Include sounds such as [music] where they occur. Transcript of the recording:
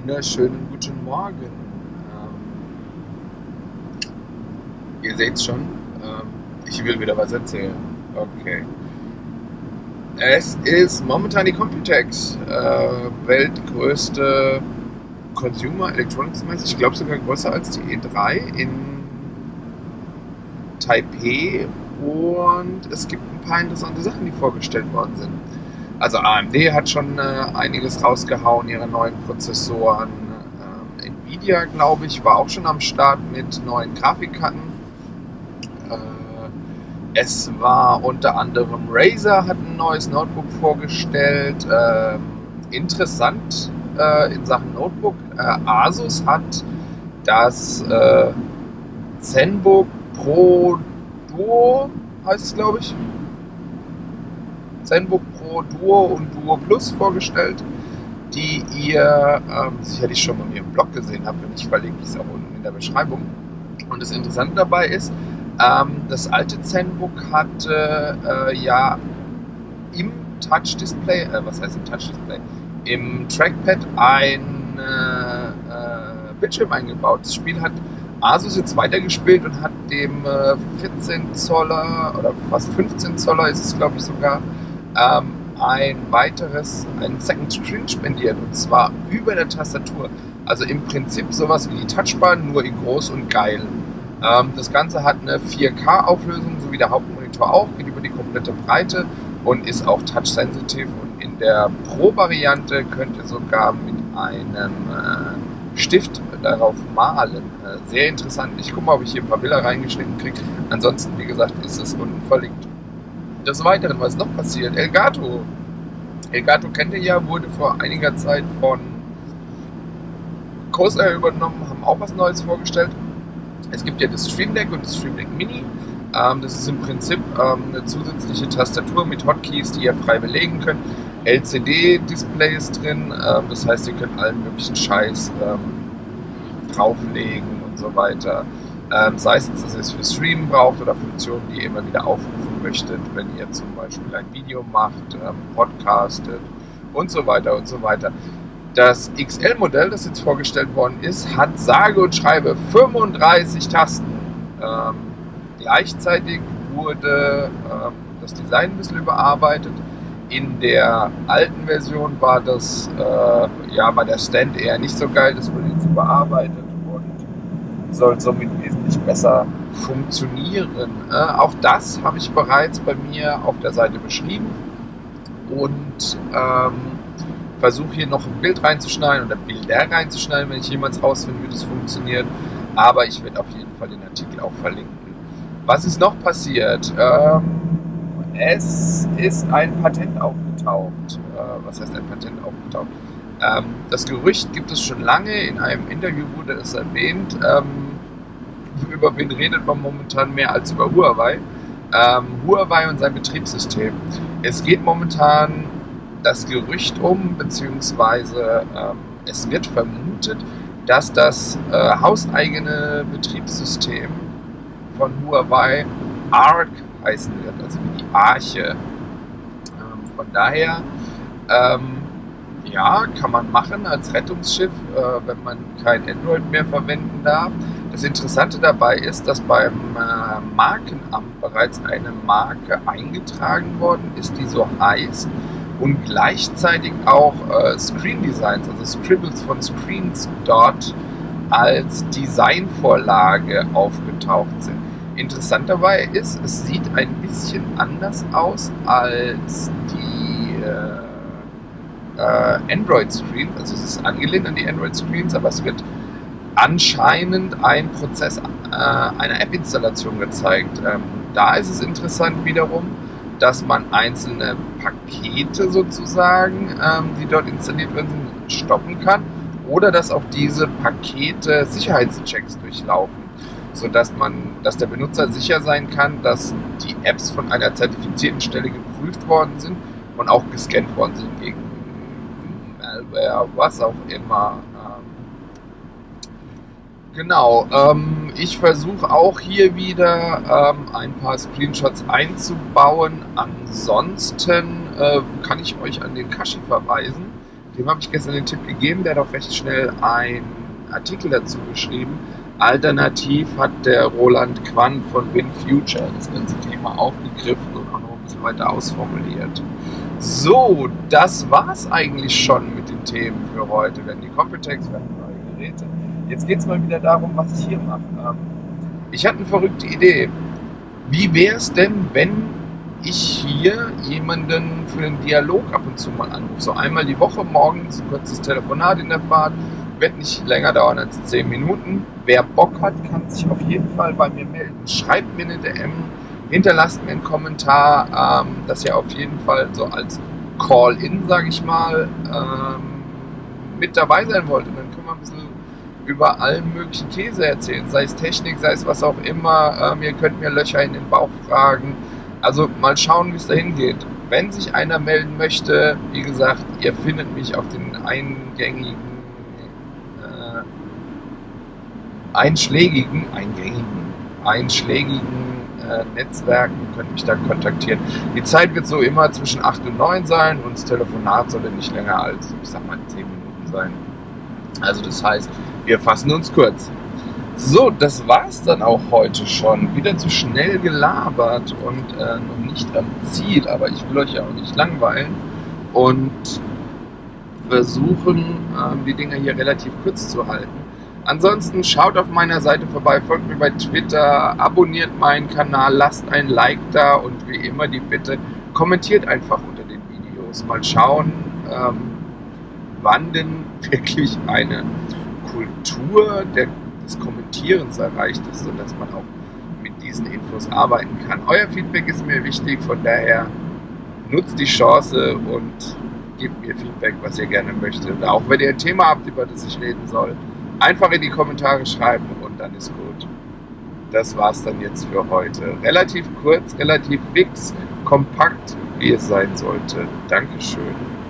wunderschönen guten Morgen. Ähm, ihr seht schon, ähm, ich will wieder was erzählen. Okay. Es ist momentan die Computex, äh, weltgrößte Consumer Electronics Messe. Ich glaube sogar größer als die E3 in Taipei. Und es gibt ein paar interessante Sachen, die vorgestellt worden sind. Also AMD hat schon äh, einiges rausgehauen, ihre neuen Prozessoren. Ähm, Nvidia, glaube ich, war auch schon am Start mit neuen Grafikkarten. Äh, es war unter anderem Razer hat ein neues Notebook vorgestellt. Äh, interessant in Sachen Notebook. Äh, Asus hat das äh, ZenBook Pro Duo, heißt es glaube ich. ZenBook Pro Duo und Duo Plus vorgestellt, die ihr ähm, sicherlich schon mal in ihrem Blog gesehen habt. Wenn nicht, verlinke ich es auch unten in der Beschreibung. Und das Interessante dabei ist, ähm, das alte ZenBook hatte äh, ja im Touch-Display, äh, was heißt im Touch-Display? Im Trackpad ein äh, äh, Bildschirm eingebaut. Das Spiel hat Asus jetzt weitergespielt und hat dem 14 äh, Zoller oder fast 15 Zoller ist es glaube ich sogar ähm, ein weiteres, ein Second Screen spendiert und zwar über der Tastatur. Also im Prinzip sowas wie die Touchbar, nur in groß und geil. Ähm, das Ganze hat eine 4K-Auflösung, so wie der Hauptmonitor auch, geht über die komplette Breite und ist auch touch-sensitive. Und in der Pro-Variante könnt ihr sogar mit einem äh, Stift darauf malen. Äh, sehr interessant. Ich gucke mal, ob ich hier ein paar Bilder reingeschnitten kriege. Ansonsten, wie gesagt, ist es unten verlinkt. Des Weiteren, was noch passiert? Elgato. Elgato kennt ihr ja, wurde vor einiger Zeit von Corsair übernommen, haben auch was Neues vorgestellt. Es gibt ja das Stream Deck und das Stream Deck Mini. Ähm, das ist im Prinzip ähm, eine zusätzliche Tastatur mit Hotkeys, die ihr frei belegen könnt. LCD-Displays drin, ähm, das heißt, ihr könnt allen möglichen Scheiß ähm, drauflegen und so weiter. Ähm, sei es, dass ihr es für Streamen braucht oder Funktionen, die ihr immer wieder aufrufen möchtet, wenn ihr zum Beispiel ein Video macht, ähm, podcastet und so weiter und so weiter. Das XL-Modell, das jetzt vorgestellt worden ist, hat sage und schreibe 35 Tasten. Ähm, gleichzeitig wurde ähm, das Design ein bisschen überarbeitet. In der alten Version war das, äh, ja, war der Stand eher nicht so geil, das wurde jetzt überarbeitet soll somit wesentlich besser funktionieren. Äh, auch das habe ich bereits bei mir auf der Seite beschrieben und ähm, versuche hier noch ein Bild reinzuschneiden oder Bilder reinzuschneiden, wenn ich jemals rausfinde, wie das funktioniert. Aber ich werde auf jeden Fall den Artikel auch verlinken. Was ist noch passiert? Ähm, es ist ein Patent aufgetaucht. Äh, was heißt ein Patent aufgetaucht? Ähm, das Gerücht gibt es schon lange. In einem Interview wurde es erwähnt. Ähm, über wen redet man momentan mehr als über Huawei? Ähm, Huawei und sein Betriebssystem. Es geht momentan das Gerücht um, beziehungsweise ähm, es wird vermutet, dass das äh, hauseigene Betriebssystem von Huawei ARC heißen wird, also wie die Arche. Ähm, von daher ähm, ja, kann man machen als Rettungsschiff, äh, wenn man kein Android mehr verwenden darf. Das Interessante dabei ist, dass beim äh, Markenamt bereits eine Marke eingetragen worden ist, die so heißt und gleichzeitig auch äh, Screen Designs, also Scribbles von Screens dort als Designvorlage aufgetaucht sind. Interessant dabei ist, es sieht ein bisschen anders aus als die äh, äh, Android-Screens. Also es ist angelehnt an die Android-Screens, aber es wird anscheinend ein Prozess äh, einer App-Installation gezeigt. Ähm, da ist es interessant wiederum, dass man einzelne Pakete sozusagen, ähm, die dort installiert werden, stoppen kann oder dass auch diese Pakete Sicherheitschecks durchlaufen, sodass man, dass der Benutzer sicher sein kann, dass die Apps von einer zertifizierten Stelle geprüft worden sind und auch gescannt worden sind gegen Malware, was auch immer. Ähm, genau, ähm, ich versuche auch hier wieder ähm, ein paar Screenshots einzubauen. Ansonsten äh, kann ich euch an den Kashi verweisen. dem habe ich gestern den Tipp gegeben, der hat auch recht schnell einen Artikel dazu geschrieben. Alternativ hat der Roland Quandt von WinFuture das ganze Thema aufgegriffen und auch noch ein bisschen weiter ausformuliert. So, das war's eigentlich schon mit den Themen für heute, denn die Computex werden neue Geräte. Jetzt geht es mal wieder darum, was ich hier mache. Ähm, ich hatte eine verrückte Idee. Wie wäre es denn, wenn ich hier jemanden für den Dialog ab und zu mal anrufe? So einmal die Woche morgens, ein kurzes Telefonat in der Fahrt, wird nicht länger dauern als 10 Minuten. Wer Bock hat, kann sich auf jeden Fall bei mir melden. Schreibt mir eine DM, hinterlasst mir einen Kommentar, ähm, dass ihr auf jeden Fall so als Call-In, sage ich mal, ähm, mit dabei sein wollt. Und dann können wir ein bisschen über allen möglichen Käse erzählen, sei es Technik, sei es was auch immer. Ähm, ihr könnt mir Löcher in den Bauch fragen. Also mal schauen, wie es dahin geht. Wenn sich einer melden möchte, wie gesagt, ihr findet mich auf den eingängigen, äh, einschlägigen, eingängigen, einschlägigen äh, Netzwerken, könnt mich da kontaktieren. Die Zeit wird so immer zwischen 8 und 9 sein und das Telefonat sollte nicht länger als, ich sag mal, 10 Minuten sein. Also das heißt, wir fassen uns kurz. So, das war's dann auch heute schon. Wieder zu schnell gelabert und äh, noch nicht am Ziel, aber ich will euch ja auch nicht langweilen und versuchen, äh, die Dinge hier relativ kurz zu halten. Ansonsten schaut auf meiner Seite vorbei, folgt mir bei Twitter, abonniert meinen Kanal, lasst ein Like da und wie immer die Bitte, kommentiert einfach unter den Videos. Mal schauen, ähm, wann denn [laughs] wirklich eine Kultur der, des Kommentierens erreicht ist, sodass man auch mit diesen Infos arbeiten kann. Euer Feedback ist mir wichtig, von daher nutzt die Chance und gebt mir Feedback, was ihr gerne möchtet. Auch wenn ihr ein Thema habt, über das ich reden soll, einfach in die Kommentare schreiben und dann ist gut. Das war's dann jetzt für heute. Relativ kurz, relativ fix, kompakt, wie es sein sollte. Dankeschön.